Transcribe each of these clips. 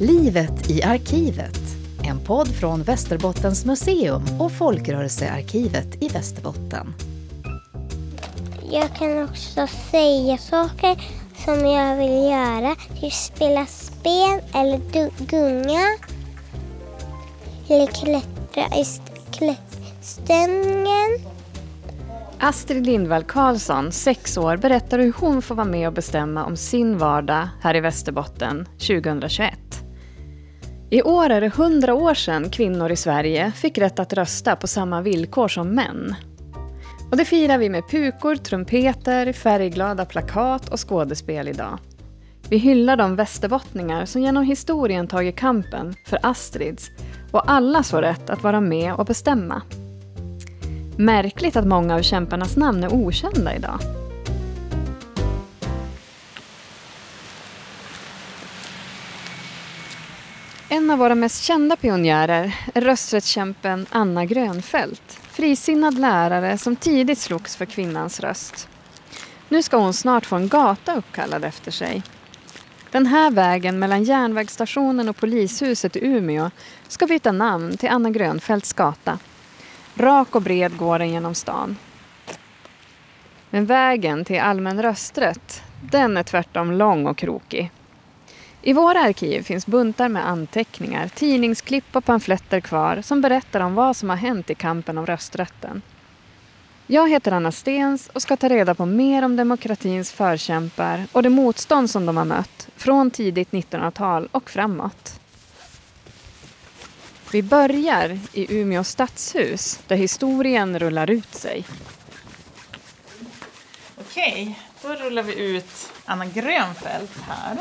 Livet i arkivet. En podd från Västerbottens museum och Folkrörelsearkivet i Västerbotten. Jag kan också säga saker som jag vill göra. Typ spela spel eller gunga. Eller klättra i klättstängen. Astrid Lindvall Karlsson, sex år, berättar hur hon får vara med och bestämma om sin vardag här i Västerbotten 2021. I år är det 100 år sedan kvinnor i Sverige fick rätt att rösta på samma villkor som män. Och det firar vi med pukor, trumpeter, färgglada plakat och skådespel idag. Vi hyllar de västerbottningar som genom historien tagit kampen för Astrids och allas vår rätt att vara med och bestämma. Märkligt att många av kämparnas namn är okända idag. En av våra mest kända pionjärer är rösträttskämpen Anna Grönfeldt. Frisinnad lärare som tidigt slogs för kvinnans röst. Nu ska hon snart få en gata uppkallad efter sig. Den här vägen mellan järnvägsstationen och polishuset i Umeå ska byta namn till Anna Grönfeldts gata. Rak och bred går den genom stan. Men vägen till allmän rösträtt, den är tvärtom lång och krokig. I våra arkiv finns buntar med anteckningar, tidningsklipp och pamfletter kvar som berättar om vad som har hänt i kampen om rösträtten. Jag heter Anna Stens och ska ta reda på mer om demokratins förkämpar och det motstånd som de har mött från tidigt 1900-tal och framåt. Vi börjar i Umeå stadshus där historien rullar ut sig. Okej, då rullar vi ut Anna Grönfeldt här.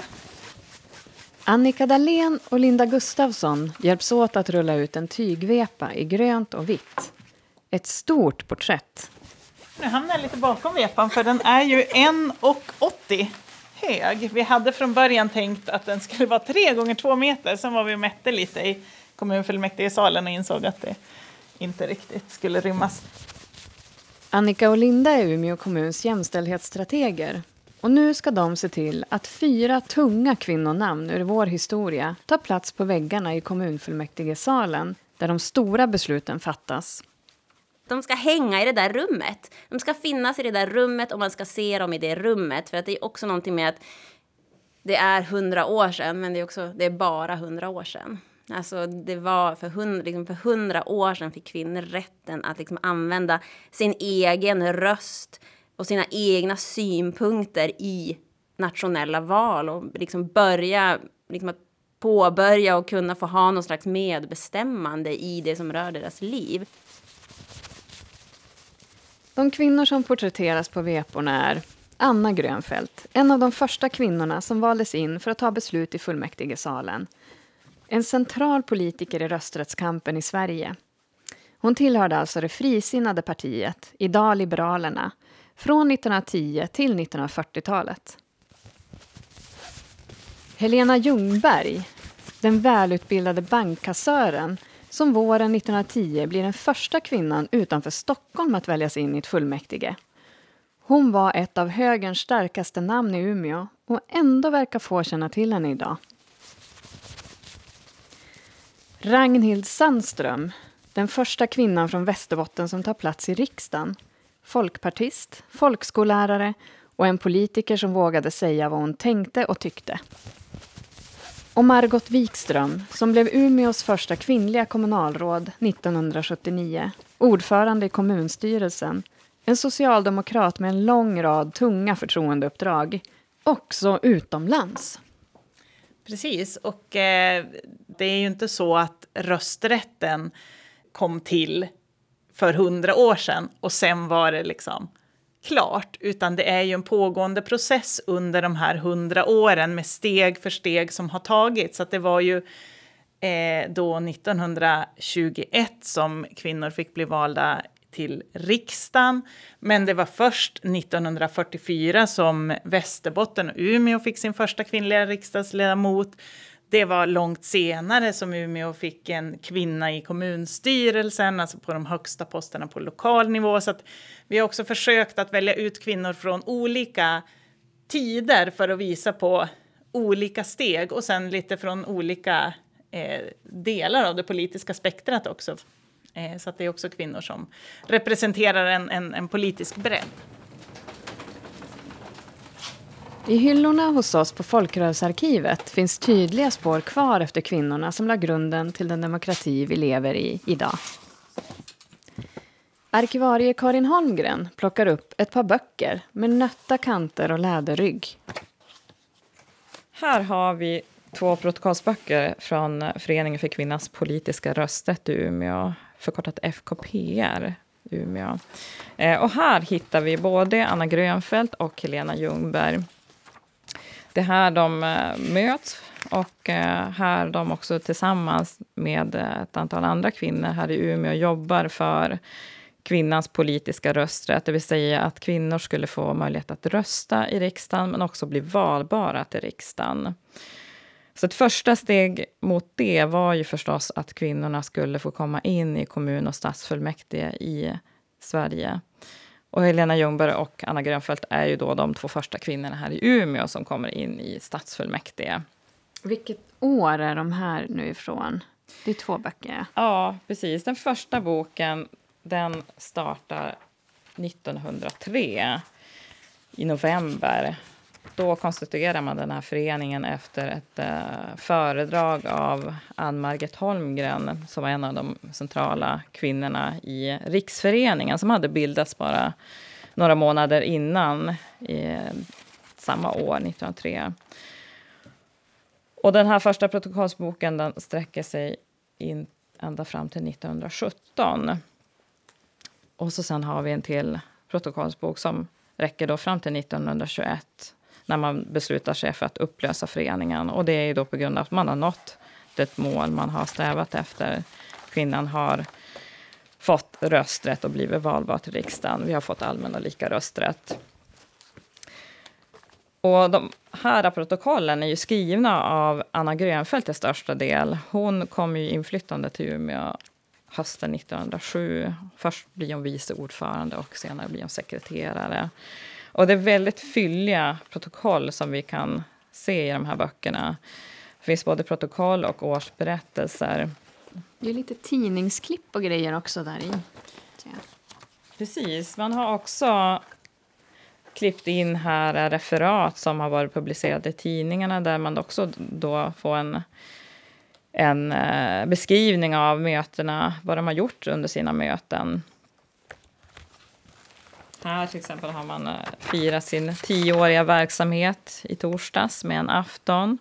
Annika Dahlén och Linda Gustafsson hjälps åt att rulla ut en tygvepa i grönt och vitt. Ett stort porträtt. Nu hamnar jag lite bakom vepan för den är ju 1,80 hög. Vi hade från början tänkt att den skulle vara 3 gånger 2 meter. Sen var vi och mätte lite i kommunfullmäktigesalen och insåg att det inte riktigt skulle rymmas. Annika och Linda är Umeå kommuns jämställdhetsstrateger och nu ska de se till att fyra tunga kvinnonamn ur vår historia tar plats på väggarna i kommunfullmäktigesalen där de stora besluten fattas. De ska hänga i det där rummet. De ska finnas i det där rummet och man ska se dem i det rummet. För att det är också någonting med att det är hundra år sedan, men det är, också, det är bara hundra år sedan. Alltså det var för hundra, liksom för hundra år sedan fick kvinnor rätten att liksom använda sin egen röst och sina egna synpunkter i nationella val och liksom börja liksom att påbörja och kunna få ha någon slags medbestämmande i det som rör deras liv. De kvinnor som porträtteras på veporna är Anna Grönfeldt, en av de första kvinnorna som valdes in för att ta beslut i fullmäktigesalen. En central politiker i rösträttskampen i Sverige. Hon tillhörde alltså det frisinnade partiet, idag Liberalerna, från 1910 till 1940-talet. Helena Ljungberg, den välutbildade bankkassören som våren 1910 blir den första kvinnan utanför Stockholm att väljas in i ett fullmäktige. Hon var ett av högerns starkaste namn i Umeå och ändå verkar få känna till henne idag. Ragnhild Sandström, den första kvinnan från Västerbotten som tar plats i riksdagen. Folkpartist, folkskollärare och en politiker som vågade säga vad hon tänkte och tyckte. Och Margot Wikström, som blev Umeås första kvinnliga kommunalråd 1979. Ordförande i kommunstyrelsen. En socialdemokrat med en lång rad tunga förtroendeuppdrag. Också utomlands. Precis, och eh, det är ju inte så att rösträtten kom till för hundra år sedan och sen var det liksom klart, utan det är ju en pågående process under de här hundra åren med steg för steg som har tagits. Så det var ju eh, då 1921 som kvinnor fick bli valda till riksdagen. Men det var först 1944 som Västerbotten och Umeå fick sin första kvinnliga riksdagsledamot. Det var långt senare som Umeå fick en kvinna i kommunstyrelsen, alltså på de högsta posterna på lokal nivå. Så vi har också försökt att välja ut kvinnor från olika tider för att visa på olika steg och sen lite från olika eh, delar av det politiska spektrat också. Eh, så att det är också kvinnor som representerar en, en, en politisk bredd. I hyllorna hos oss på Folkrörelsearkivet finns tydliga spår kvar efter kvinnorna som la grunden till den demokrati vi lever i idag. Arkivarie Karin Holmgren plockar upp ett par böcker med nötta kanter och läderrygg. Här har vi två protokollsböcker från Föreningen för kvinnans politiska rösträtt i Umeå, förkortat FKPR. Umeå. Eh, och här hittar vi både Anna Grönfeldt och Helena Ljungberg. Det är här de eh, möts och eh, här de också tillsammans med eh, ett antal andra kvinnor här i Umeå jobbar för kvinnans politiska rösträtt, det vill säga att kvinnor skulle få möjlighet att rösta i riksdagen, men också bli valbara till riksdagen. Så ett första steg mot det var ju förstås att kvinnorna skulle få komma in i kommun och stadsfullmäktige i Sverige. Och Helena Ljungberg och Anna Grönfeldt är ju då de två första kvinnorna här i Umeå som kommer in i stadsfullmäktige. Vilket år är de här nu ifrån? Det är två böcker. Ja, precis. Den första boken den startar 1903 i november. Då konstituerar man den här föreningen efter ett eh, föredrag av Ann-Margret Holmgren som var en av de centrala kvinnorna i Riksföreningen som hade bildats bara några månader innan, i samma år, 1903. Och den här första protokollsboken den sträcker sig in ända fram till 1917. Och så sen har vi en till protokollsbok som räcker då fram till 1921 när man beslutar sig för att upplösa föreningen. Och det är ju då på grund av att man har nått det mål man har strävat efter. Kvinnan har fått rösträtt och blivit valbar till riksdagen. Vi har fått allmän och lika rösträtt. Och de här protokollen är ju skrivna av Anna Grönfeldt till största del. Hon kom ju inflyttande till Umeå hösten 1907. Först blir hon vice ordförande och senare blir hon sekreterare. Och det är väldigt fylliga protokoll som vi kan se i de här böckerna. Det finns både protokoll och årsberättelser. Det är lite tidningsklipp och grejer också där i. Precis. Man har också klippt in här referat som har varit publicerade i tidningarna där man också då får en en eh, beskrivning av mötena, vad de har gjort under sina möten. Här till exempel har man eh, firat sin tioåriga verksamhet i torsdags med en afton.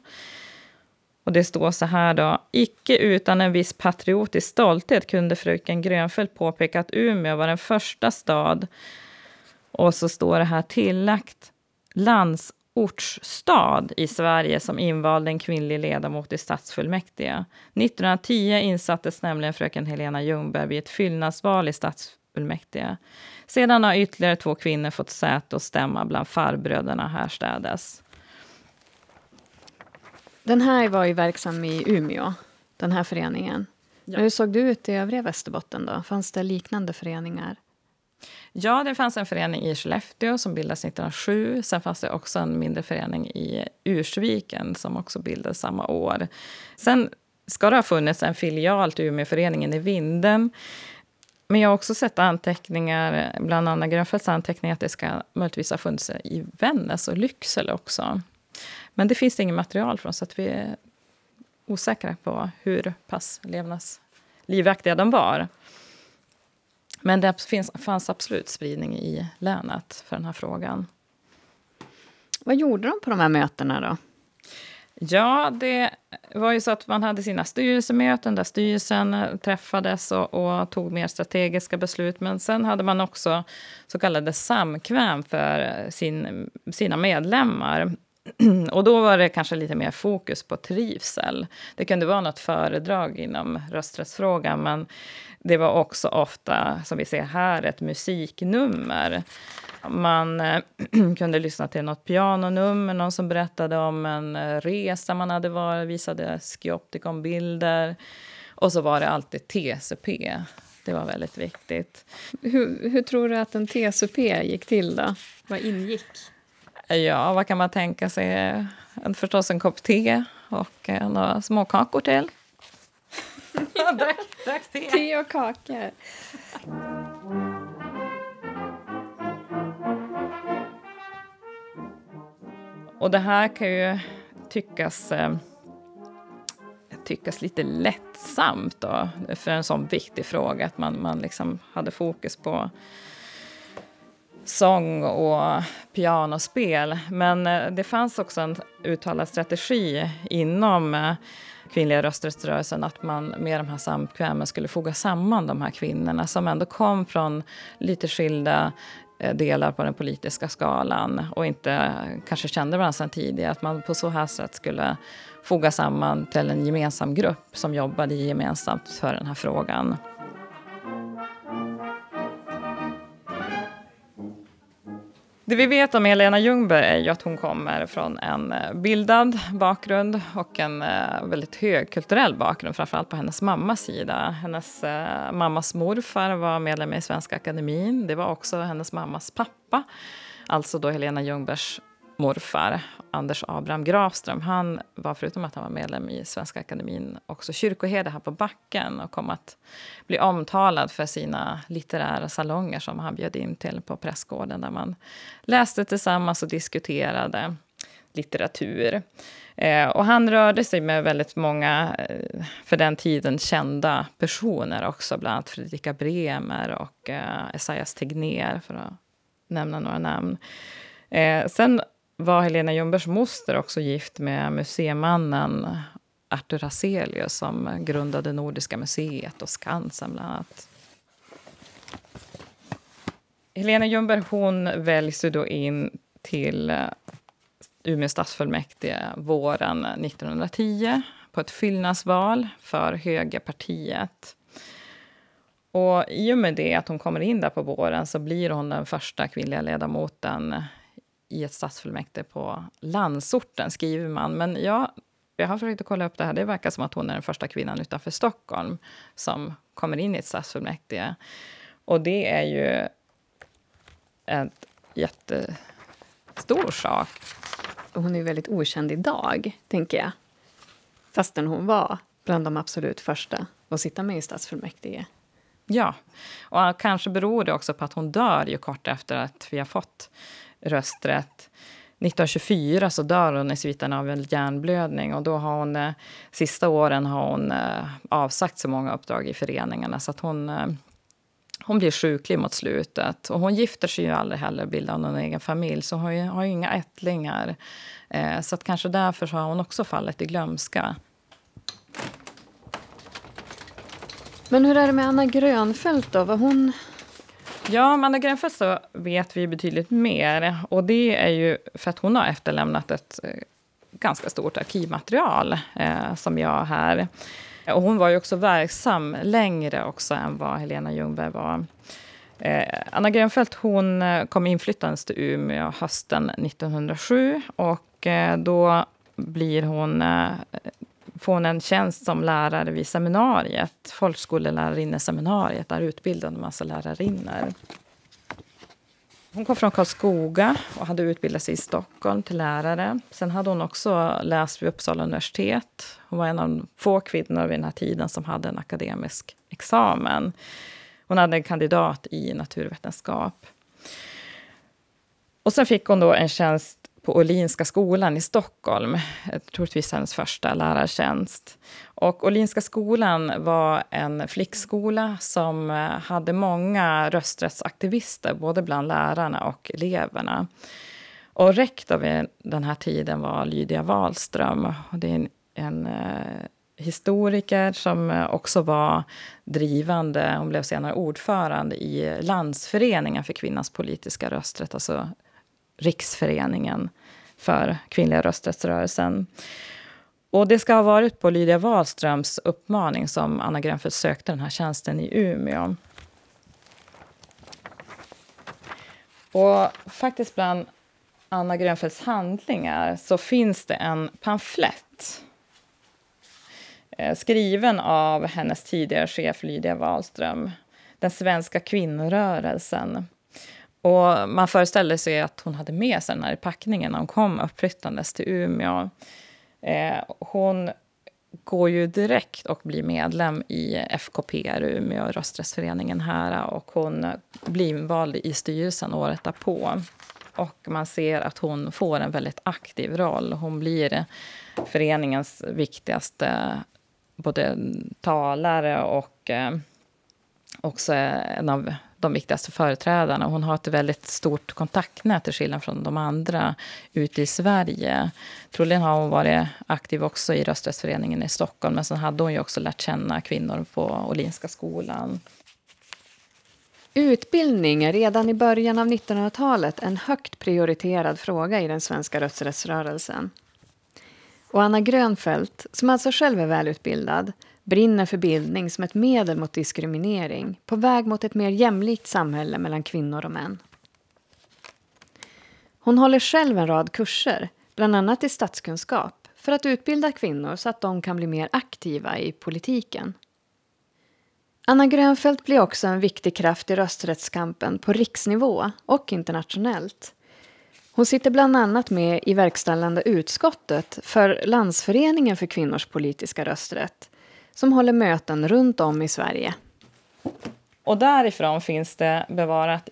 Och det står så här då. Icke utan en viss patriotisk stolthet kunde fröken Grönfeldt påpeka att Umeå var den första stad och så står det här tillagt ...landsortsstad i Sverige som invalde en kvinnlig ledamot i stadsfullmäktige. 1910 insattes nämligen fröken Helena Ljungberg vid ett fyllnadsval i stadsfullmäktige. Sedan har ytterligare två kvinnor fått säte och stämma bland farbröderna härstädes. Den här var ju verksam i Umeå, den här föreningen. Ja. Hur såg det ut i övriga Västerbotten? då? Fanns det liknande föreningar? Ja, det fanns en förening i Skellefteå som bildades 1907. Sen fanns det också en mindre förening i Ursviken som också bildades samma år. Sen ska det ha funnits en filial till Umeåföreningen i Vinden. Men jag har också sett anteckningar, bland Anna Grönfeldts anteckningar, att det ska möjligtvis ha funnits i Vännäs och Lycksele också. Men det finns det inget material från, så att vi är osäkra på hur pass levnads livaktiga de var. Men det finns, fanns absolut spridning i länet för den här frågan. Vad gjorde de på de här mötena då? Ja, det var ju så att man hade sina styrelsemöten där styrelsen eh, träffades och, och, tog mer strategiska beslut. Men sen hade man också så kallade samkväm för eh, sin, sina medlemmar. Och då var det kanske lite mer fokus på trivsel. Det kunde vara något föredrag inom rösträttsfrågan, men det var också ofta, som vi ser här, ett musiknummer. Man eh, kunde lyssna till något pianonummer, någon som berättade om en eh, resa man hade varit, visade Skiopticon-bilder. Och så var det alltid TCP. Det var väldigt viktigt. Hur, hur tror du att en TCP gick till då? Vad ingick? Ja, vad kan man tänka sig? En, förstås en kopp te och eh, några småkakor till. drack, drack te. te och kakor. Och det här kan ju tyckas, eh, tyckas lite lättsamt då, för en sån viktig fråga. Att man, man liksom hade fokus på sång och pianospel. Men eh, det fanns också en uttalad strategi inom eh, kvinnliga rösträttsrörelsen att man med de här samkvämen skulle foga samman de här kvinnorna som ändå kom från lite skilda eh, delar på den politiska skalan och inte kanske kände varandra sedan tidigare. Att man på så här sätt skulle foga samman till en gemensam grupp som jobbade gemensamt för den här frågan. Det vi vet om Helena Ljungberg är ju att hon kommer från en eh, bildad bakgrund och en eh, väldigt hög kulturell bakgrund, framförallt på hennes mammas sida. Hennes eh, mammas morfar var medlem i Svenska Akademin. Det var också hennes mammas pappa, alltså då Helena Ljungbergs morfar, Anders Abraham Grafström, han var förutom att han var medlem i Svenska Akademin också kyrkoherde här på Backen och kom att bli omtalad för sina litterära salonger som han bjöd in till på Prästgården där man läste tillsammans och diskuterade litteratur. Eh, och han rörde sig med väldigt många, eh, för den tiden kända personer också, bland annat Fredrika Bremer och eh, Esaias Tegnér, för att nämna några namn. Eh, sen var Helena Ljungbergs moster också gift med museimannen Artur Hazelius som grundade Nordiska museet och Skansen bland annat. Helena Ljungberg hon väljs då in till Umeå stadsfullmäktige våren 1910 på ett fyllnadsval för Högerpartiet. Och I och med det att hon kommer in där på våren så blir hon den första kvinnliga ledamoten i ett stadsfullmäktige på landsorten, skriver man. Men jag, jag har försökt att kolla upp det här. Det verkar som att hon är den första kvinnan utanför Stockholm som kommer in i ett stadsfullmäktige. Och det är ju en jättestor sak. Hon är väldigt okänd idag, tänker jag. Fastän hon var bland de absolut första att sitta med i stadsfullmäktige. Ja, och kanske beror det också på att hon dör ju kort efter att vi har fått rösträtt. 1924 så dör hon i sviten av en hjärnblödning och då har hon, eh, sista åren har hon eh, avsagt så många uppdrag i föreningarna så att hon, eh, hon blir sjuklig mot slutet. Och hon gifter sig ju aldrig heller och bildar någon egen familj så hon har ju, har ju inga ättlingar. Eh, så att kanske därför har hon också fallit i glömska. Men hur är det med Anna Grönfeldt då? Var hon Ja, Amanda Grenfell så vet vi betydligt mer. Och det är ju för att hon har efterlämnat ett eh, ganska stort arkivmaterial eh, som jag har här. Och hon var ju också verksam längre också än vad Helena Ljungberg var. Eh, Anna Grenfeldt hon eh, kom inflyttandes till Umeå hösten 1907 och eh, då blir hon eh, från får hon en tjänst som lärare vid seminariet, folkskolelärarinneseminariet. Där utbildade man massa lärarinnor. Hon kom från Karlskoga och hade utbildat sig i Stockholm till lärare. Sen hade hon också läst vid Uppsala universitet. Hon var en av få kvinnor vid den här tiden som hade en akademisk examen. Hon hade en kandidat i naturvetenskap. Och sen fick hon då en tjänst på Olinska skolan i Stockholm, eh, troligtvis hennes första lärartjänst. Och Olinska skolan var en flickskola som eh, hade många rösträttsaktivister, både bland lärarna och eleverna. Och rektor vid den här tiden var Lydia Wahlström. Det är en, en eh, historiker som eh, också var drivande, hon blev senare ordförande i Landsföreningen för kvinnans politiska rösträtt, alltså Riksföreningen för kvinnliga rösträttsrörelsen. Och det ska ha varit på Lydia Wahlströms uppmaning som Anna Grenfeldt sökte den här tjänsten i Umeå. Och faktiskt bland Anna Grönfeldts handlingar så finns det en pamflett eh, skriven av hennes tidigare chef Lydia Wahlström, Den svenska kvinnorörelsen. Och man föreställde sig att hon hade med sig den här i packningen när hon kom uppflyttandes till Umeå. Eh, hon går ju direkt och blir medlem i FKP, Umeå rösträttsföreningen här. Och hon blir invald i styrelsen året därpå. Och man ser att hon får en väldigt aktiv roll. Hon blir föreningens viktigaste både talare och eh, också en av de viktigaste företrädarna. Hon har ett väldigt stort kontaktnät till skillnad från de andra ute i Sverige. Troligen har hon varit aktiv också i rösträttsföreningen i Stockholm men sen hade hon ju också lärt känna kvinnor på Olinska skolan. Utbildning är redan i början av 1900-talet en högt prioriterad fråga i den svenska rösträttsrörelsen. Och Anna Grönfeldt, som alltså själv är välutbildad, brinner för bildning som ett medel mot diskriminering på väg mot ett mer jämlikt samhälle mellan kvinnor och män. Hon håller själv en rad kurser, bland annat i statskunskap för att utbilda kvinnor så att de kan bli mer aktiva i politiken. Anna Grönfeldt blir också en viktig kraft i rösträttskampen på riksnivå och internationellt. Hon sitter bland annat med i verkställande utskottet för Landsföreningen för kvinnors politiska rösträtt som håller möten runt om i Sverige. Och därifrån finns det bevarat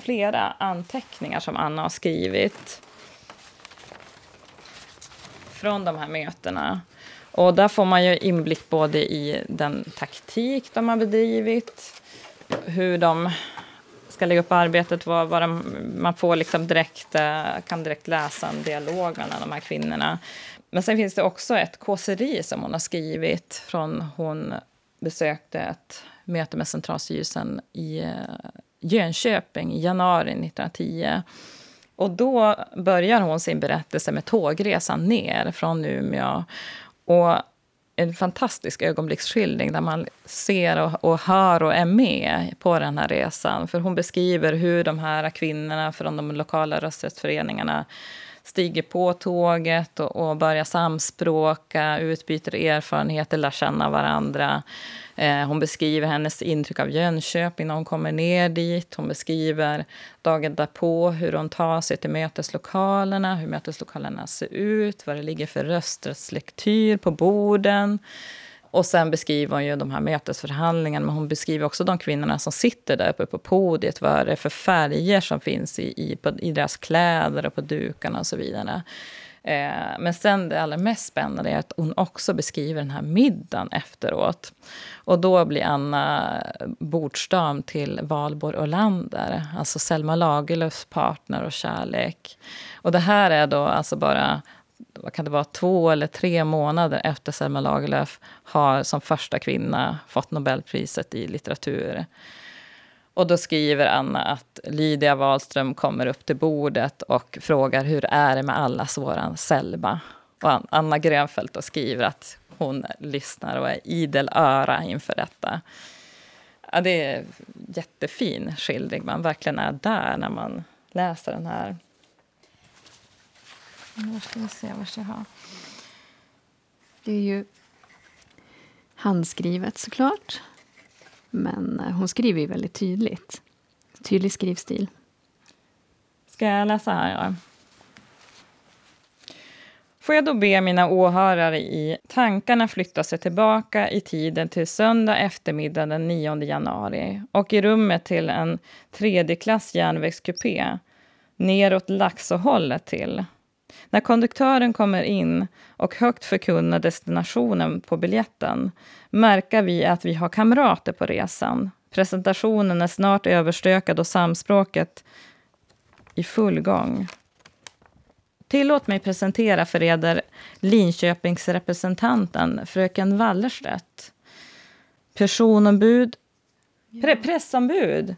flera anteckningar som Anna har skrivit från de här mötena. Och där får man ju inblick både i den taktik de har bedrivit, hur de ska lägga upp arbetet, vad, vad de, man får liksom direkt, eh, kan direkt läsa en dialog mellan de här kvinnorna. Men sen finns det också ett kåseri som hon har skrivit från hon besökte ett möte med Centralstyrelsen i eh, Jönköping i januari 1910. Och då börjar hon sin berättelse med tågresan ner från Umeå. Och en fantastisk ögonblicksskildring där man ser och, och hör och är med på den här resan. För hon beskriver hur de här kvinnorna från de lokala rösträttsföreningarna stiger på tåget och, och börjar samspråka, utbyter erfarenheter, lär känna varandra. Eh, hon beskriver hennes intryck av Jönköping när hon kommer ner dit. Hon beskriver dagen därpå hur hon tar sig till möteslokalerna, hur möteslokalerna ser ut, vad det ligger för rösträttslektyr på borden. Och sen beskriver hon ju de här mötesförhandlingarna, men hon beskriver också de kvinnorna som sitter där uppe på podiet, vad det är för färger som finns i, i, på, i deras kläder och på dukarna och så vidare. Eh, men sen det allra mest spännande är att hon också beskriver den här middagen efteråt. Och då blir Anna bordsdam till Valborg Olander, alltså Selma Lagerlöfs partner och kärlek. Och det här är då alltså bara vad kan det vara, två eller tre månader efter Selma Lagerlöf har som första kvinna fått Nobelpriset i litteratur. Och då skriver Anna att Lydia Wahlström kommer upp till bordet och frågar hur är det med allas våran Selma? Och Anna Grönfeldt då skriver att hon lyssnar och är idel öra inför detta. Ja, det är en jättefin skildring. Man verkligen är där när man läser den här. Nu ska vi se, vad jag har... Det är ju handskrivet såklart. Men eh, hon skriver ju väldigt tydligt. Tydlig skrivstil. Ska jag läsa här? då? Får jag då be mina åhörare i tankarna flytta sig tillbaka i tiden till söndag eftermiddag den 9 januari och i rummet till en tredjeklass järnvägskupé neråt Laxåhållet till. När konduktören kommer in och högt förkunnar destinationen på biljetten märker vi att vi har kamrater på resan. Presentationen är snart överstökad och samspråket i full gång. Tillåt mig presentera för eder Linköpingsrepresentanten, fröken Wallerstedt. Personombud, pre pressombud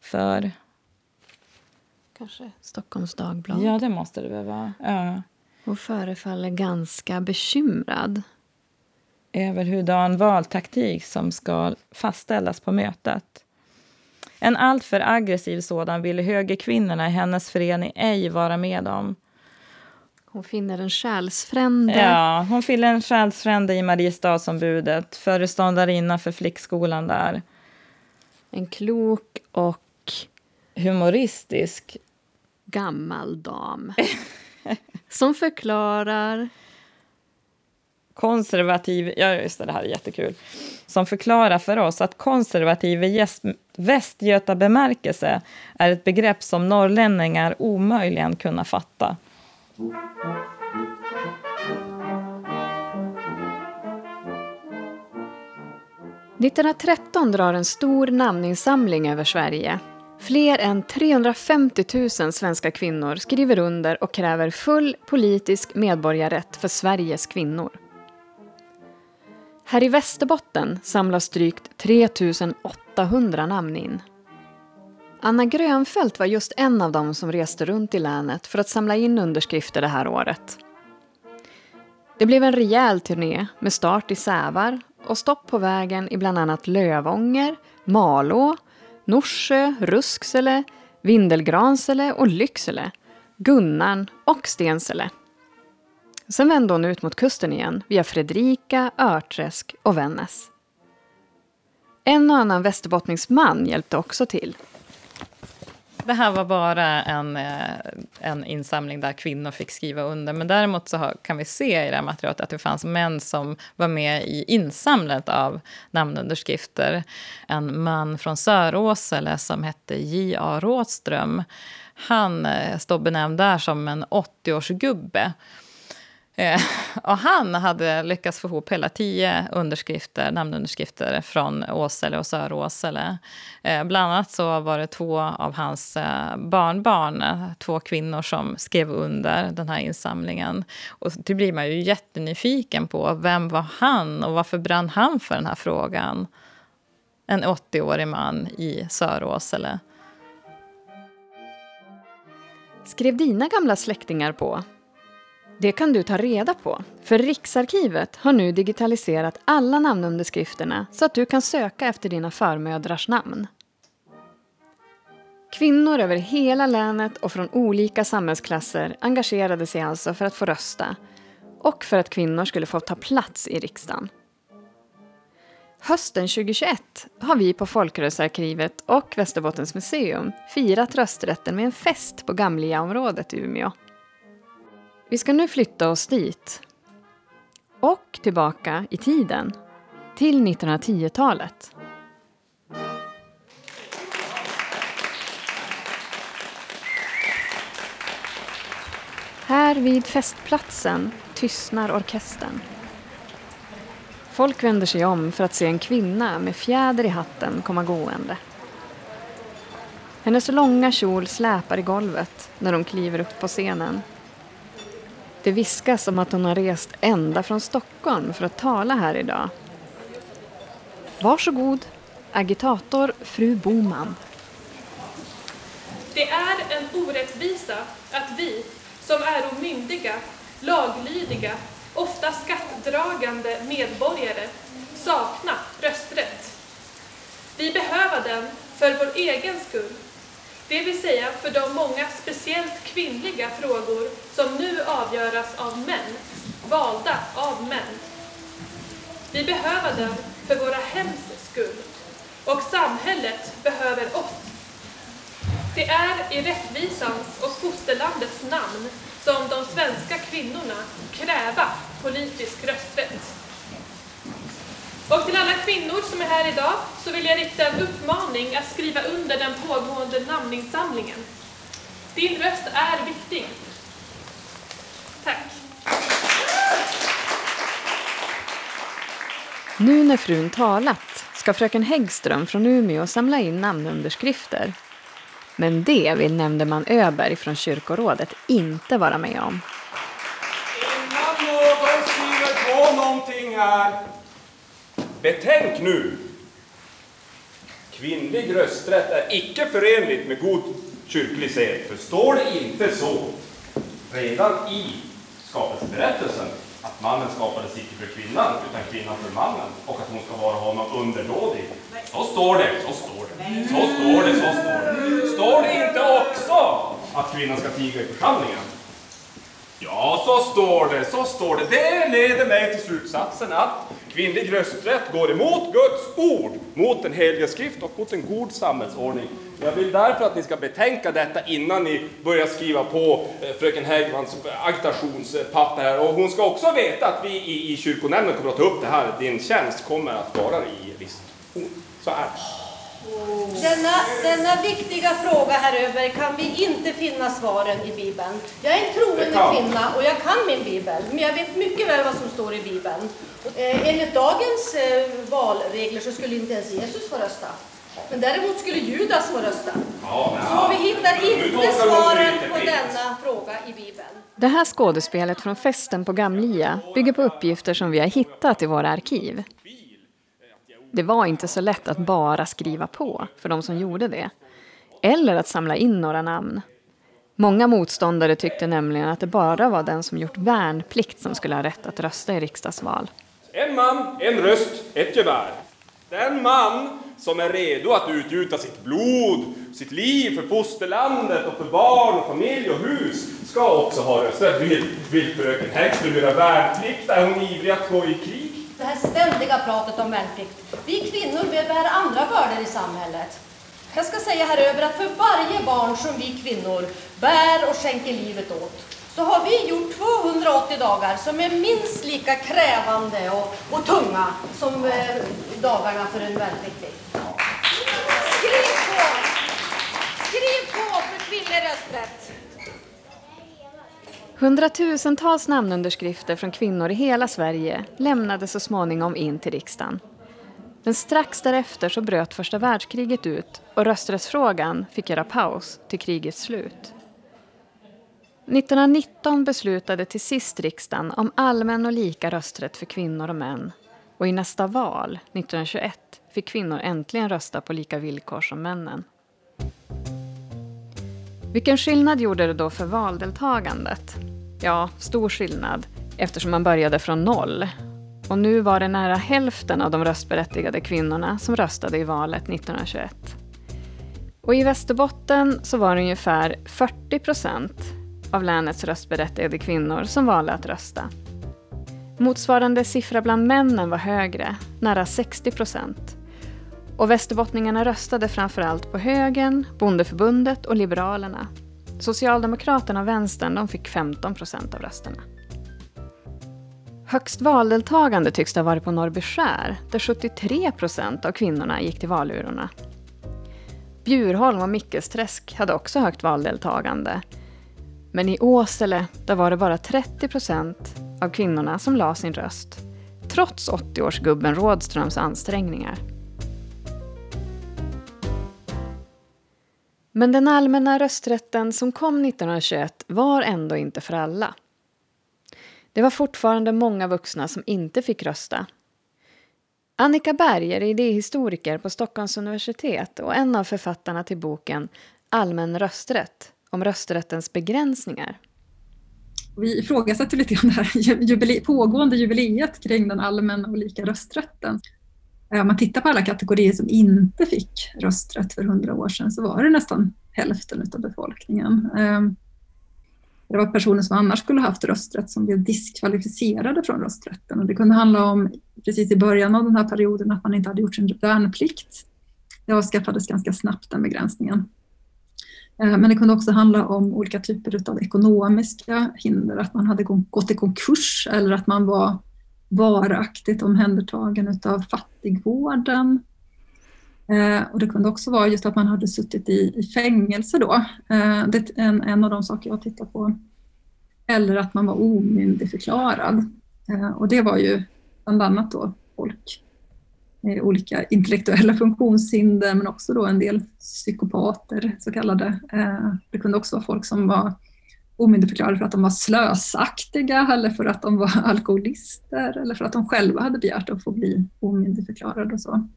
för Kanske Stockholms Dagblad. Ja, det måste det väl vara. Ja. Och förefaller ganska bekymrad. Över hurdan valtaktik som ska fastställas på mötet. En alltför aggressiv sådan ville högerkvinnorna i hennes förening ej vara med om. Hon finner en själsfrände. Ja, hon finner en själsfrände i Mariestadsombudet, föreståndarinna för flickskolan där. En klok och humoristisk. Gammal dam. Som förklarar... konservativ, ja just det, det här är jättekul, som förklarar för oss att konservativ i västgötabemärkelse är ett begrepp som norrlänningar omöjligen kunna fatta. 1913 drar en stor namninsamling över Sverige. Fler än 350 000 svenska kvinnor skriver under och kräver full politisk medborgarrätt för Sveriges kvinnor. Här i Västerbotten samlas drygt 3 800 namn in. Anna Grönfeldt var just en av dem som reste runt i länet för att samla in underskrifter det här året. Det blev en rejäl turné med start i Sävar och stopp på vägen i bland annat Lövånger, Malå, Norsjö, Rusksele, Vindelgransele och Lycksele, Gunnarn och Stensele. Sen vände hon ut mot kusten igen via Fredrika, Örträsk och Vännäs. En och annan västerbottningsman hjälpte också till. Det här var bara en, eh, en insamling där kvinnor fick skriva under. Men däremot så kan vi se i det här materialet att det fanns män som var med i insamlandet av namnunderskrifter. En man från Söråsele som hette J.A. Rådström. Han eh, står benämnd där som en 80-årsgubbe. Eh, och han hade lyckats få ihop hela tio underskrifter, namnunderskrifter från Åsele och Söråsele. Eh, bland annat så var det två av hans eh, barnbarn, eh, två kvinnor som skrev under den här insamlingen. Och det blir man ju jättenyfiken på. Vem var han och varför brann han för den här frågan? En 80-årig man i Söråsele. Skrev dina gamla släktingar på? Det kan du ta reda på, för Riksarkivet har nu digitaliserat alla namnunderskrifterna så att du kan söka efter dina förmödrars namn. Kvinnor över hela länet och från olika samhällsklasser engagerade sig alltså för att få rösta och för att kvinnor skulle få ta plats i riksdagen. Hösten 2021 har vi på Folkrörelsearkivet och Västerbottens museum firat rösträtten med en fest på Gamliaområdet i Umeå. Vi ska nu flytta oss dit. Och tillbaka i tiden. Till 1910-talet. Här vid festplatsen tystnar orkestern. Folk vänder sig om för att se en kvinna med fjäder i hatten komma gående. Hennes långa kjol släpar i golvet när hon kliver upp på scenen. Det viskas om att hon har rest ända från Stockholm för att tala här idag. Varsågod, agitator fru Boman. Det är en orättvisa att vi, som är omyndiga, laglydiga, ofta skattdragande medborgare, sakna rösträtt. Vi behöver den för vår egen skull, det vill säga för de många speciellt kvinnliga frågor som nu avgöras av män, valda av män. Vi behöver den för våra hems skull, och samhället behöver oss. Det är i rättvisans och fosterlandets namn som de svenska kvinnorna kräva politisk rösträtt. Och till alla kvinnor som är här idag så vill jag rikta en uppmaning att skriva under den pågående namninsamlingen. Din röst är viktig. Tack. Nu när frun talat ska fröken Häggström från Umeå samla in namnunderskrifter. Men det vill nämndeman Öberg från kyrkorådet inte vara med om. Innan någon skriver på någonting här, betänk nu. Kvinnlig rösträtt är icke förenligt med god kyrklig sed. För står det inte så redan i skapelseberättelsen att mannen skapades icke för kvinnan utan kvinnan för mannen och att hon ska vara honom underdådig. Så står det, så står det, så står det, så står det. Står det inte också att kvinnan ska tiga i församlingen? Ja, så står det, så står det. Det leder mig till slutsatsen att Kvinnlig rösträtt går emot Guds ord, mot den heliga skrift och mot en god samhällsordning. Jag vill därför att ni ska betänka detta innan ni börjar skriva på eh, fröken Häggmans eh, agitationspapper här. Och hon ska också veta att vi i, i kyrkonämnden kommer att ta upp det här. Din tjänst kommer att vara i visst Så är det. Denna, denna viktiga fråga här över kan vi inte finna svaren i Bibeln. Jag är en troende kvinna och jag kan min Bibel, men jag vet mycket väl vad som står i Bibeln. Eh, enligt dagens eh, valregler så skulle inte ens Jesus få rösta. Men däremot skulle Judas få rösta. Så vi hittar inte svaren på denna fråga i Bibeln. Det här skådespelet från festen på Gamlia bygger på uppgifter som vi har hittat i våra arkiv. Det var inte så lätt att bara skriva på för de som gjorde det. Eller att samla in några namn. Många motståndare tyckte nämligen att det bara var den som gjort värnplikt som skulle ha rätt att rösta i riksdagsval. En man, en röst, ett gevär. Den man som är redo att utgjuta sitt blod, sitt liv för fosterlandet och för barn och familj och hus ska också ha rösträtt. Vill, vill fröken Häxlund göra värnplikt? Är hon ivrig att gå i krig? Det pratet om värnplikt. Vi kvinnor vi bär andra bördor i samhället. Jag ska säga här över att för varje barn som vi kvinnor bär och skänker livet åt så har vi gjort 280 dagar som är minst lika krävande och, och tunga som eh, dagarna för en värnpliktig. Skriv på! Skriv på för kvinnlig rösträtt! Hundratusentals namnunderskrifter från kvinnor i hela Sverige lämnades så småningom in till riksdagen. Men strax därefter så bröt första världskriget ut och rösträttsfrågan fick göra paus till krigets slut. 1919 beslutade till sist riksdagen om allmän och lika rösträtt för kvinnor och män. Och i nästa val, 1921, fick kvinnor äntligen rösta på lika villkor som männen. Vilken skillnad gjorde det då för valdeltagandet? Ja, stor skillnad eftersom man började från noll. Och nu var det nära hälften av de röstberättigade kvinnorna som röstade i valet 1921. Och i Västerbotten så var det ungefär 40 procent av länets röstberättigade kvinnor som valde att rösta. Motsvarande siffra bland männen var högre, nära 60 procent. Och västerbottningarna röstade framförallt på högern, bondeförbundet och liberalerna. Socialdemokraterna och vänstern de fick 15 procent av rösterna. Högst valdeltagande tycks det ha varit på Norrbyskär, där 73 procent av kvinnorna gick till valurnorna. Bjurholm och Mickesträsk hade också högt valdeltagande. Men i Åsele, där var det bara 30 procent av kvinnorna som la sin röst. Trots 80-årsgubben Rådströms ansträngningar. Men den allmänna rösträtten som kom 1921 var ändå inte för alla. Det var fortfarande många vuxna som inte fick rösta. Annika Berg är idéhistoriker på Stockholms universitet och en av författarna till boken Allmän rösträtt om rösträttens begränsningar. Vi ifrågasätter lite grann det här jubile pågående jubileet kring den allmänna och lika rösträtten. Eh, om man tittar på alla kategorier som inte fick rösträtt för hundra år sedan så var det nästan hälften av befolkningen. Ehm, det var personer som annars skulle haft rösträtt som blev diskvalificerade från rösträtten. Och det kunde handla om, precis i början av den här perioden, att man inte hade gjort sin värnplikt. Det avskaffades ganska snabbt, den begränsningen. Ehm, men det kunde också handla om olika typer av ekonomiska hinder, att man hade gått i konkurs eller att man var varaktigt omhändertagen av fattigvården. Eh, och det kunde också vara just att man hade suttit i, i fängelse då. Eh, det är en, en av de saker jag tittar på. Eller att man var omyndigförklarad. Eh, och det var ju bland annat då folk med olika intellektuella funktionshinder men också då en del psykopater så kallade. Eh, det kunde också vara folk som var omyndigförklarade för att de var slösaktiga eller för att de var alkoholister eller för att de själva hade begärt att få bli omyndigförklarade och så.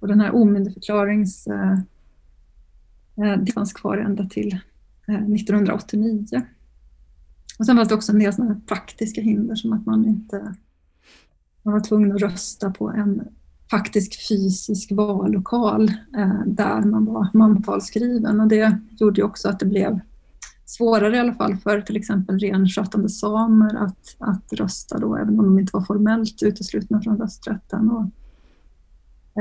Och den här omyndigförklarings... Eh, eh det fanns kvar ända till eh, 1989. Och sen fanns det också en del sådana praktiska hinder som att man inte man var tvungen att rösta på en faktisk fysisk vallokal eh, där man var mantalsskriven och det gjorde ju också att det blev svårare i alla fall för till exempel renskötande samer att, att rösta då, även om de inte var formellt uteslutna från rösträtten. Och,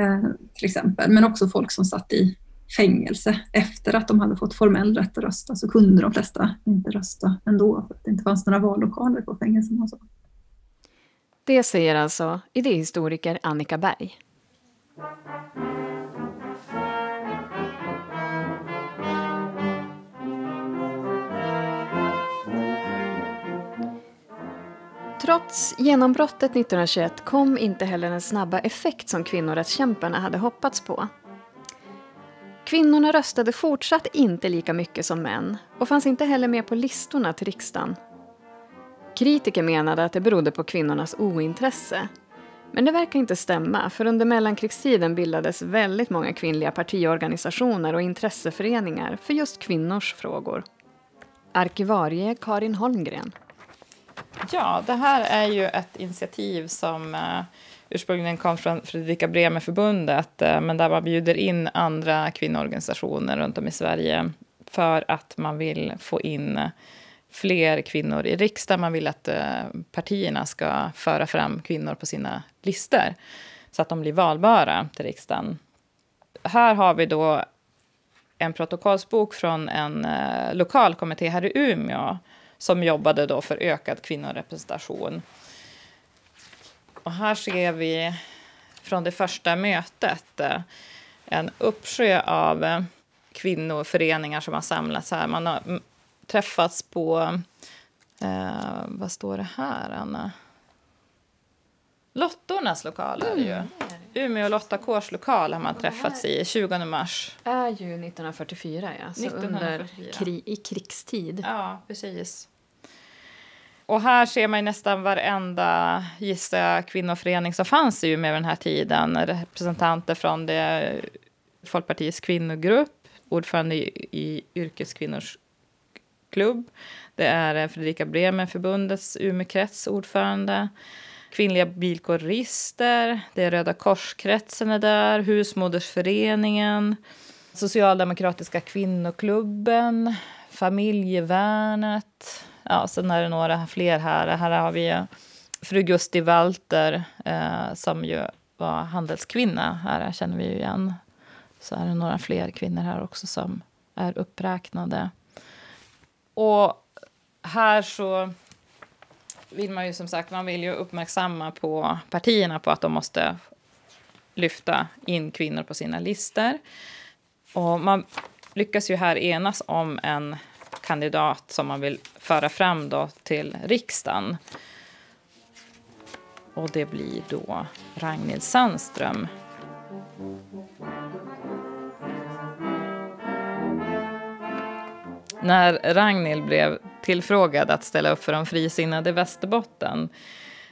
eh, till exempel. Men också folk som satt i fängelse efter att de hade fått formell rätt att rösta så kunde de flesta inte rösta ändå för att det inte fanns några vallokaler på fängelserna. Och så. Det säger alltså idéhistoriker Annika Berg. Trots genombrottet 1921 kom inte heller den snabba effekt som kvinnorättskämparna hade hoppats på. Kvinnorna röstade fortsatt inte lika mycket som män och fanns inte heller med på listorna till riksdagen. Kritiker menade att det berodde på kvinnornas ointresse. Men det verkar inte stämma, för under mellankrigstiden bildades väldigt många kvinnliga partiorganisationer och intresseföreningar för just kvinnors frågor. Arkivarie Karin Holmgren. Ja, det här är ju ett initiativ som uh, ursprungligen kom från Fredrika Bremer-förbundet, uh, men där man bjuder in andra kvinnoorganisationer runt om i Sverige för att man vill få in fler kvinnor i riksdagen. Man vill att eh, partierna ska föra fram kvinnor på sina listor så att de blir valbara till riksdagen. Här har vi då en protokollsbok från en lokal kommitté här i Umeå som jobbade då för ökad kvinnorepresentation. Och här ser vi från det första mötet eh, en uppsjö av eh, kvinnoföreningar som har samlats här. Man har träffats på... Eh, vad står det här, Anna? Lottornas lokaler. Mm. Ju. Umeå Lotta Kårs lokal har man träffats i 20 mars. är ju 1944, ja. Så 1944. under kri i krigstid. Ja, precis. Och här ser man nästan varenda gissa kvinnoförening som fanns i Umeå den här tiden. Representanter från det Folkpartiets kvinnogrupp, ordförande i, i Yrkeskvinnors klubb. Det är Fredrika Bremer-förbundets Umeåkrets ordförande kvinnliga bilkårister, det är Röda Korskretsen är där, Husmodersföreningen, Socialdemokratiska kvinnoklubben, Familjevärnet. Ja, sen är det några fler här. Här har vi fru Gusti Walter eh, som ju var handelskvinna. Här känner vi ju igen. Så är det några fler kvinnor här också som är uppräknade. Och här så vill man ju som sagt man vill ju uppmärksamma på partierna på att de måste lyfta in kvinnor på sina listor. Och man lyckas ju här enas om en kandidat som man vill föra fram då till riksdagen. Och det blir då Ragnhild Sandström. När Ragnhild blev tillfrågad att ställa upp för de frisinnade Västerbotten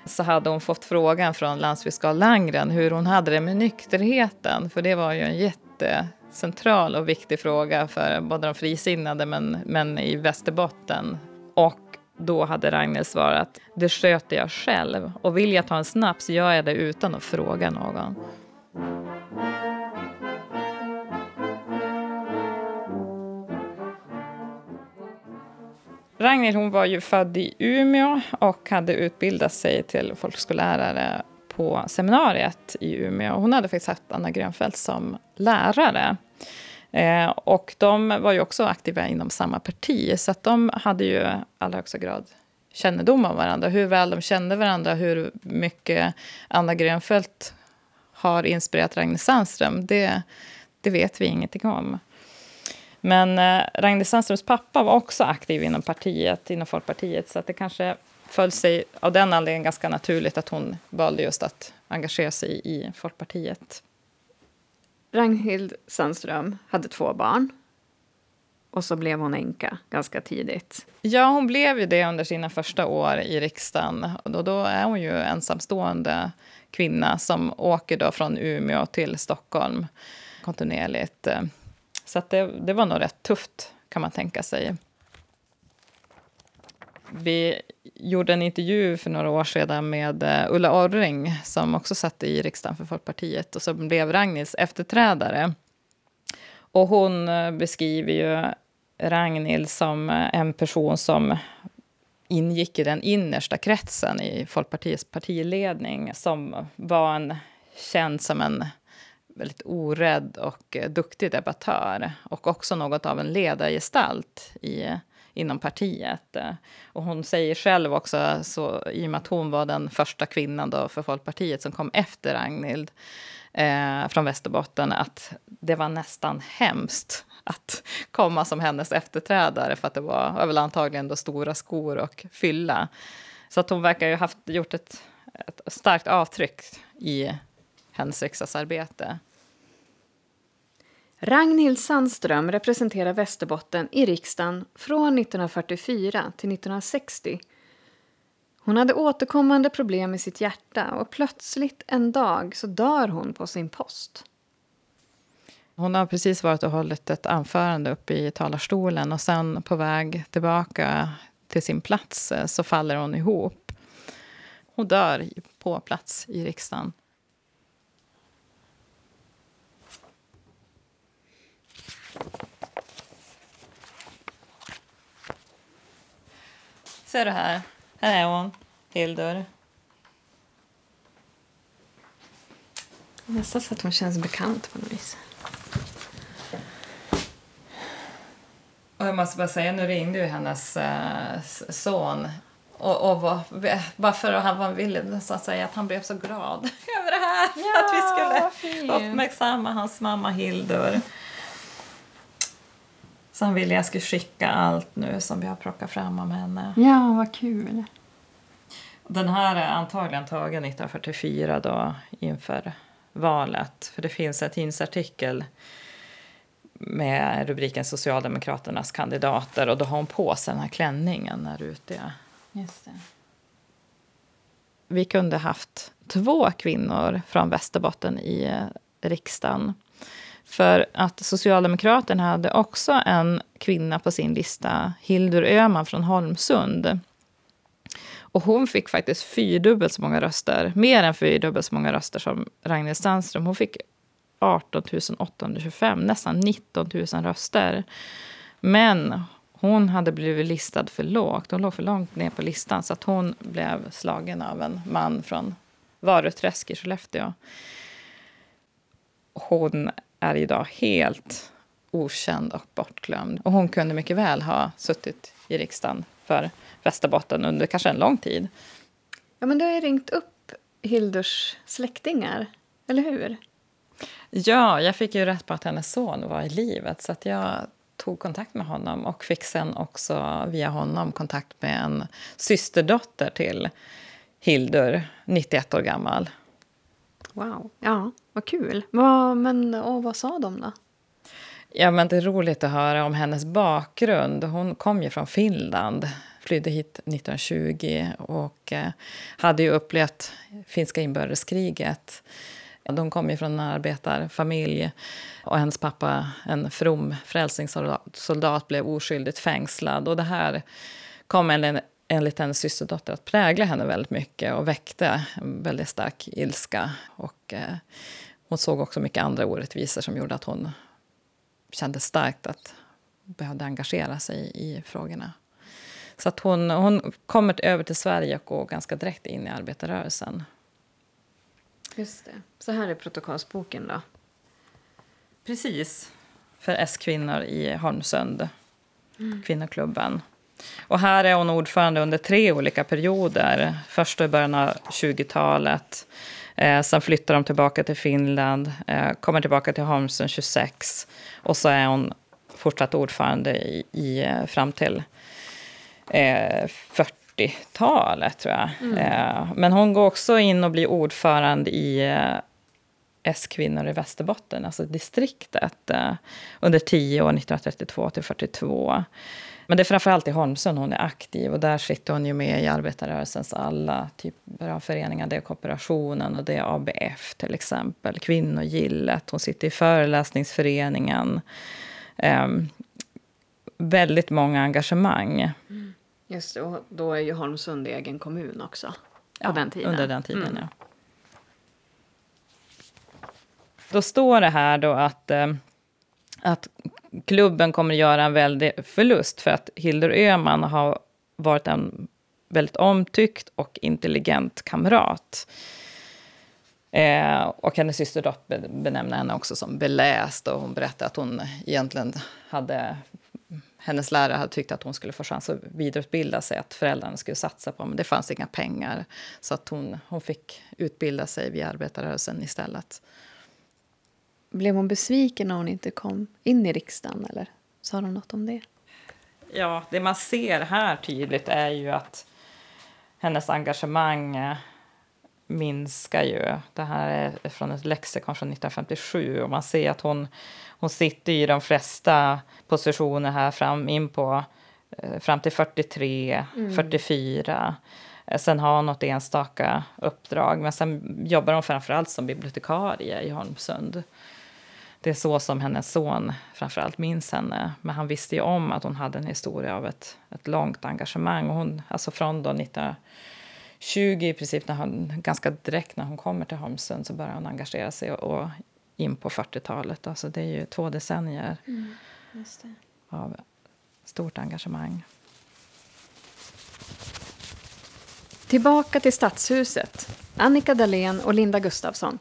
så hade hon fått frågan från landsfiskal Langren hur hon hade det med nykterheten. För det var ju en jättecentral och viktig fråga för både de frisinnade men, men i Västerbotten. Och då hade Ragnhild svarat, det sköter jag själv. Och vill jag ta en snaps gör jag det utan att fråga någon. Ragnhild hon var ju född i Umeå och hade utbildat sig till folkskollärare på seminariet i Umeå. Hon hade faktiskt haft Anna Grönfeldt som lärare. Eh, och de var ju också aktiva inom samma parti, så att de hade ju i allra högsta grad kännedom om varandra. Hur väl de kände varandra, hur mycket Anna Grönfeldt har inspirerat Ragnhild Sandström, det, det vet vi ingenting om. Men eh, Ragnhild Sandströms pappa var också aktiv inom partiet, inom Folkpartiet, så att det kanske föll sig av den anledningen ganska naturligt att hon valde just att engagera sig i Folkpartiet. Ragnhild Sandström hade två barn. Och så blev hon änka ganska tidigt. Ja, hon blev ju det under sina första år i riksdagen. Och då, är hon ju ensamstående kvinna som åker då från Umeå till Stockholm kontinuerligt. Så det, det var nog rätt tufft, kan man tänka sig. Vi gjorde en intervju för några år sedan med eh, Ulla Orring som också satt i riksdagen för Folkpartiet och som blev Ragnhilds efterträdare. Och hon eh, beskriver ju Ragnhild som eh, en person som ingick i den innersta kretsen i Folkpartiets partiledning som var en, känd som en väldigt orädd och eh, duktig debattör och också något av en ledargestalt i, inom partiet. Och hon säger själv också, så, i och med att hon var den första kvinnan då för Folkpartiet som kom efter Ragnhild eh, från Västerbotten, att det var nästan hemskt att komma som hennes efterträdare för att det var väl antagligen då stora skor och fylla. Så att hon verkar ju ha gjort ett, ett starkt avtryck i hennes riksdagsarbete. Ragnhild Sandström representerar Västerbotten i riksdagen från 1944 till 1960. Hon hade återkommande problem med sitt hjärta och plötsligt en dag så dör hon på sin post. Hon har precis varit och hållit ett anförande uppe i talarstolen och sen på väg tillbaka till sin plats eh, så faller hon ihop. Hon dör på plats i riksdagen. Ser du här? Här är hon, Hildur. Nästan så att hon känns bekant på något vis. Och jag måste bara säga, nu ringde ju hennes äh, son och, och var, bara för att han ville så att säga att han blev så glad över det här. Ja, att vi skulle uppmärksamma hans mamma Hildur. Så han ville jag skulle skicka allt nu som vi har plockat fram om henne. Ja, vad kul. Den här är antagligen tagen 1944 då inför valet. För det finns en tidningsartikel med rubriken Socialdemokraternas kandidater och då har hon på sig den här klänningen när ute. Just det. Vi kunde haft två kvinnor från Västerbotten i eh, riksdagen. För att Socialdemokraterna hade också en kvinna på sin lista, Hildur Öhman från Holmsund. Och hon fick faktiskt fyrdubbelt så många röster, mer än fyrdubbelt så många röster som Ragnhild Sandström. Hon fick 18 825, nästan 19 000 röster. Men hon hade blivit listad för lågt. Hon låg för långt ner på listan så att hon blev slagen av en man från Varuträsk i Skellefteå. Hon är idag helt okänd och bortglömd. Och hon kunde mycket väl ha suttit i riksdagen för Västerbotten under kanske en lång tid. Ja, men du har ju ringt upp Hildurs släktingar, eller hur? Ja, jag fick ju rätt på att hennes son var i livet så att jag tog kontakt med honom och fick sen också via honom kontakt med en systerdotter till Hildur, 91 år gammal. Wow, ja, vad kul. Vad, men, och vad sa de då? Ja, men det är roligt att höra om hennes bakgrund. Hon kom ju från Finland, flydde hit 1920 och eh, hade ju upplevt finska inbördeskriget. De kom ju från en arbetarfamilj och hennes pappa, en from frälsningssoldat, blev oskyldigt fängslad. Och det här kom enligt hennes systerdotter att prägla henne väldigt mycket och väckte en väldigt stark ilska. Och, eh, hon såg också mycket andra orättvisor som gjorde att hon kände starkt att hon behövde engagera sig i frågorna. Så att hon, hon kommer över till Sverige och går ganska direkt in i arbetarrörelsen. Just det. Så här är protokollsboken då. Precis. För S-kvinnor i Holmsund, mm. kvinnoklubben. Och här är hon ordförande under tre olika perioder. Först i början av 20-talet. Eh, sen flyttar de tillbaka till Finland, eh, kommer tillbaka till Holmsund 26. Och så är hon fortsatt ordförande i, i eh, fram till eh, 40-talet, tror jag. Mm. Eh, men hon går också in och blir ordförande i eh, S-kvinnor i Västerbotten, alltså distriktet, eh, under tio år, 1932 till 42. Men det är framförallt i Holmsund hon är aktiv och där sitter hon ju med i arbetarrörelsens alla typer av föreningar. Det är kooperationen och det är ABF till exempel, Kvinnogillet. Hon sitter i föreläsningsföreningen. Um, väldigt många engagemang. Mm. Just det, och då är ju Holmsund egen kommun också. Ja, den tiden. under den tiden, mm. ja. Då står det här då att, eh, att klubben kommer göra en väldig förlust för att Hildur Öhman har varit en väldigt omtyckt och intelligent kamrat. Eh, och hennes syster benämner henne också som beläst och hon berättar att hon egentligen hade hennes lärare hade tyckt att hon skulle få chans att vidareutbilda sig, att föräldrarna skulle satsa på men det fanns inga pengar. Så att hon, hon fick utbilda sig via arbetarrörelsen istället. Blev hon besviken när hon inte kom in i riksdagen? Eller sa de något om det? Ja, det man ser här tydligt är ju att hennes engagemang eh, minskar ju. Det här är från ett lexikon från 1957 och man ser att hon, hon sitter i de flesta positioner här fram in på eh, fram till 43, mm. 44. Eh, sen har hon något enstaka uppdrag, men sen jobbar hon framförallt som bibliotekarie i Holmsund. Det är så som hennes son framförallt minns henne. Men han visste ju om att hon hade en historia av ett, ett långt engagemang. Och hon, alltså från då 19 20 i princip, när hon, ganska direkt när hon kommer till Holmsund så börjar hon engagera sig och, och in på 40-talet. Alltså det är ju två decennier mm, av stort engagemang. Tillbaka till Stadshuset. Annika Dahlén och Linda Gustafsson.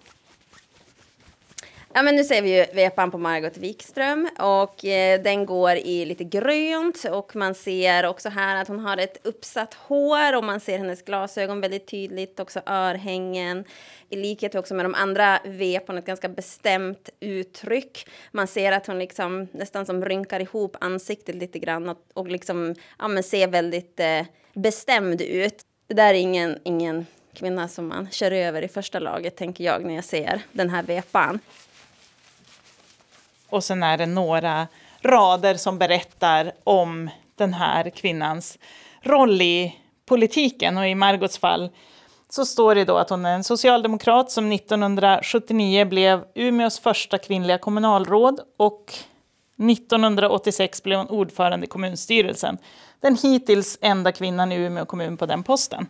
Ja, men nu ser vi ju vepan på Margot Wikström och eh, den går i lite grönt och man ser också här att hon har ett uppsatt hår och man ser hennes glasögon väldigt tydligt, också örhängen. I likhet också med de andra veporna, ett ganska bestämt uttryck. Man ser att hon liksom nästan som rynkar ihop ansiktet lite grann och, och liksom, ja, men ser väldigt eh, bestämd ut. Det där är ingen, ingen kvinna som man kör över i första laget, tänker jag när jag ser den här vepan. Och sen är det några rader som berättar om den här kvinnans roll i politiken. Och i Margots fall så står det då att hon är en socialdemokrat som 1979 blev Umeås första kvinnliga kommunalråd och 1986 blev hon ordförande i kommunstyrelsen. Den hittills enda kvinnan i Umeå kommun på den posten.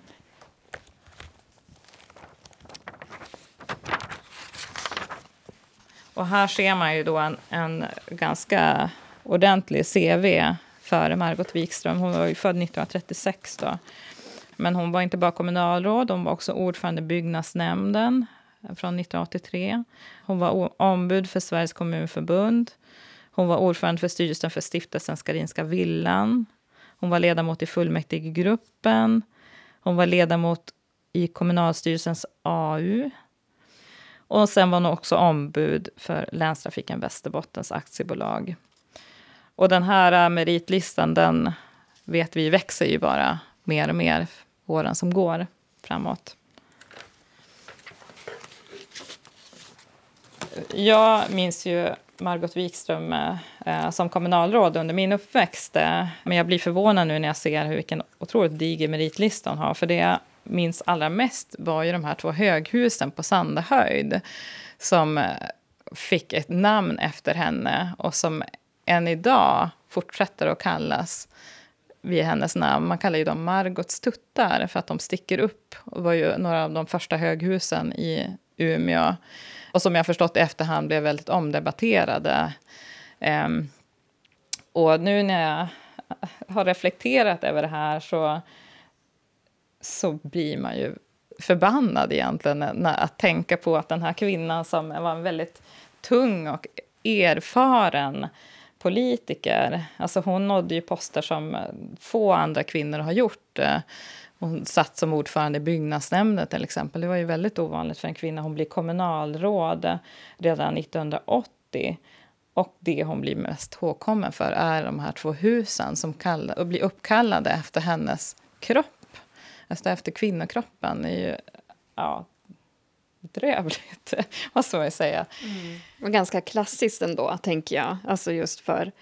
Och här ser man ju då en, en ganska ordentlig CV för Margot Wikström. Hon var ju född 1936 då. Men hon var inte bara kommunalråd, hon var också ordförande i byggnadsnämnden från 1983. Hon var ombud för Sveriges kommunförbund. Hon var ordförande för styrelsen för stiftelsen Skarinska villan. Hon var ledamot i fullmäktigegruppen. Hon var ledamot i kommunalstyrelsens AU och sen var hon också ombud för Länstrafiken Västerbottens aktiebolag. Och den här äh, meritlistan, den vet vi växer ju bara mer och mer åren som går framåt. Jag minns ju Margot Wikström eh, som kommunalråd under min uppväxt. Eh, men jag blir förvånad nu när jag ser vilken otroligt diger meritlista hon har. För det minns allra mest var ju de här två höghusen på Sandahöjd som eh, fick ett namn efter henne och som än idag fortsätter att kallas vid hennes namn. Man kallar ju dem Margots tuttar för att de sticker upp. och var ju några av de första höghusen i Umeå. Och som jag förstått i efterhand blev väldigt omdebatterade. Um, och nu när jag har reflekterat över det här så så blir man ju förbannad egentligen när, att tänka på att den här kvinnan som var en väldigt tung och erfaren politiker, alltså hon nådde ju poster som få andra kvinnor har gjort. Hon satt som ordförande i byggnadsnämnden till exempel. Det var ju väldigt ovanligt för en kvinna. Hon blir kommunalråd redan 1980. Och det hon blir mest ihågkommen för är de här två husen som kall- blir uppkallade efter hennes kropp alltså efter kvinnokroppen är ju ja, bedrövligt, måste man säga. Mm. Och ganska klassiskt ändå, tänker jag. Alltså just för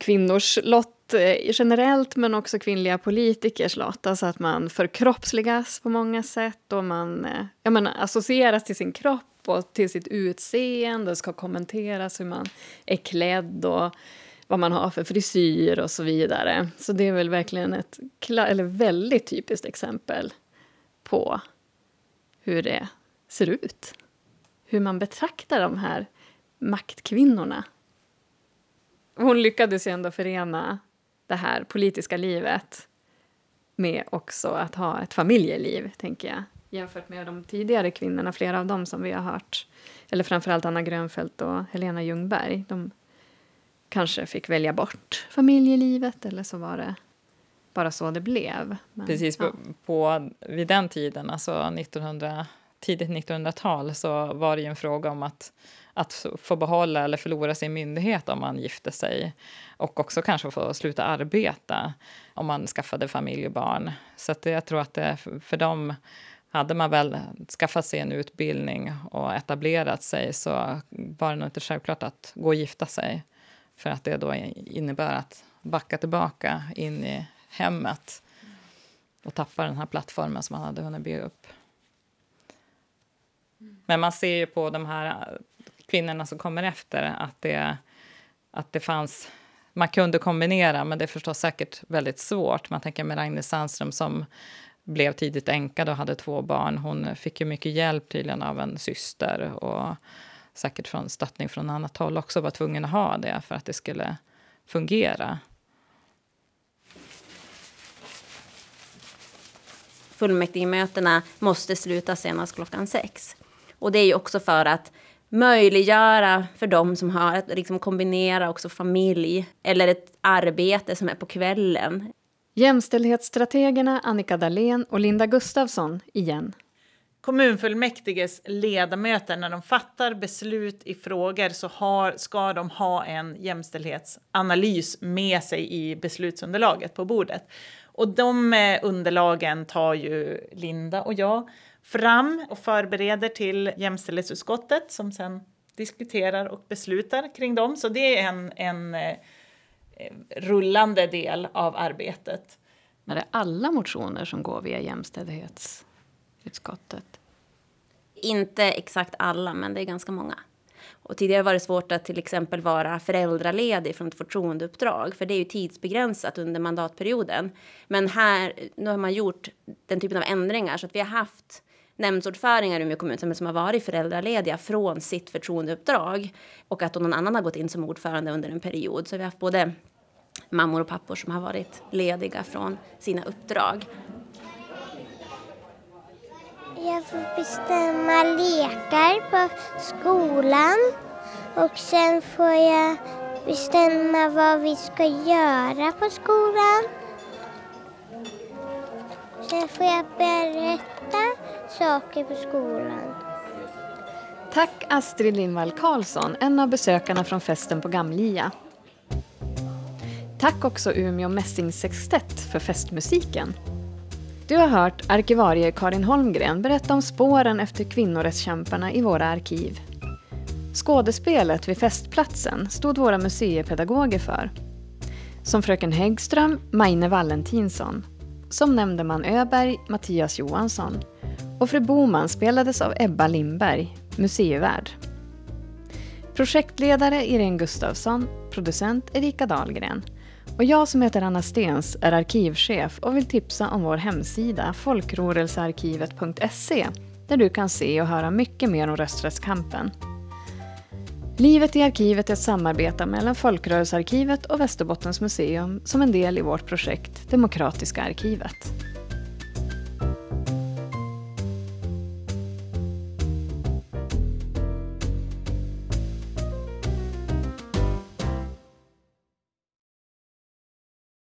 kvinnors lott eh, generellt, men också kvinnliga politikers lott. Alltså att man förkroppsligas på många sätt och man eh, ja, men, associeras till sin kropp och till sitt utseende. Det ska kommenteras hur man är klädd och vad man har för frisyr och så vidare. Så det är väl verkligen ett eller väldigt typiskt exempel på hur det ser ut. Hur man betraktar de här maktkvinnorna hon lyckades ju ändå förena det här politiska livet med också att ha ett familjeliv, tänker jag. Jämfört med de tidigare kvinnorna, flera av dem som vi har hört. Eller framförallt Anna Grönfeldt och Helena Ljungberg. De kanske fick välja bort familjelivet eller så var det bara så det blev. Men, Precis, ja. på, på, vid den tiden, alltså 1900, tidigt 1900-tal, så var det ju en fråga om att, att få behålla eller förlora sin myndighet om man gifte sig. Och också kanske få sluta arbeta om man skaffade familj och barn. Så det, jag tror att det för dem hade man väl skaffat sig en utbildning och etablerat sig så var det nog inte självklart att gå och gifta sig. För att det då innebär att backa tillbaka in i hemmet och tappa den här plattformen som man hade hunnit bygga upp. Men man ser ju på de här äh, kvinnorna som kommer efter att det, att det fanns... Man kunde kombinera, men det är förstås säkert väldigt svårt. Man tänker med Ragnhild Sandström som blev tidigt änka och hade två barn. Hon fick ju mycket hjälp tydligen av en syster och säkert från stöttning från annat håll också var tvungen att ha det för att det skulle fungera. Fullmäktigemötena måste sluta senast klockan sex. Och det är ju också för att möjliggöra för dem som har att liksom kombinera också familj eller ett arbete som är på kvällen. Jämställdhetsstrategerna Annika Dahlén och Linda Gustafsson igen. Kommunfullmäktiges ledamöter, när de fattar beslut i frågor så har, ska de ha en jämställdhetsanalys med sig i beslutsunderlaget på bordet. Och de eh, underlagen tar ju Linda och jag fram och förbereder till jämställdhetsutskottet som sen diskuterar och beslutar kring dem. Så det är en, en eh, rullande del av arbetet. Är det alla motioner som går via jämställdhets utskottet? Inte exakt alla, men det är ganska många. Och tidigare var det svårt att till exempel vara föräldraledig från ett förtroendeuppdrag, för det är ju tidsbegränsat under mandatperioden. Men här, nu har man gjort den typen av ändringar så att vi har haft nämndsordföringar i Umeå kommun som har varit föräldralediga från sitt förtroendeuppdrag och att någon annan har gått in som ordförande under en period. Så vi har haft både mammor och pappor som har varit lediga från sina uppdrag. Jag får bestämma lekar på skolan och sen får jag bestämma vad vi ska göra på skolan. Sen får jag berätta saker på skolan. Tack Astrid Lindvall Karlsson, en av besökarna från festen på Gamlia. Tack också Umeå Mässingssextett för festmusiken. Du har hört arkivarie Karin Holmgren berätta om spåren efter kvinnorättskämparna i våra arkiv. Skådespelet vid festplatsen stod våra museipedagoger för. Som fröken Häggström, Maine Valentinsson. Som nämndeman Öberg, Mattias Johansson. Och fru Boman spelades av Ebba Lindberg, museivärd. Projektledare Irene Gustafsson, producent Erika Dahlgren. Och jag som heter Anna Stens är arkivchef och vill tipsa om vår hemsida folkrörelsearkivet.se där du kan se och höra mycket mer om rösträttskampen. Livet i arkivet är ett samarbete mellan Folkrörelsearkivet och Västerbottens museum som en del i vårt projekt Demokratiska arkivet.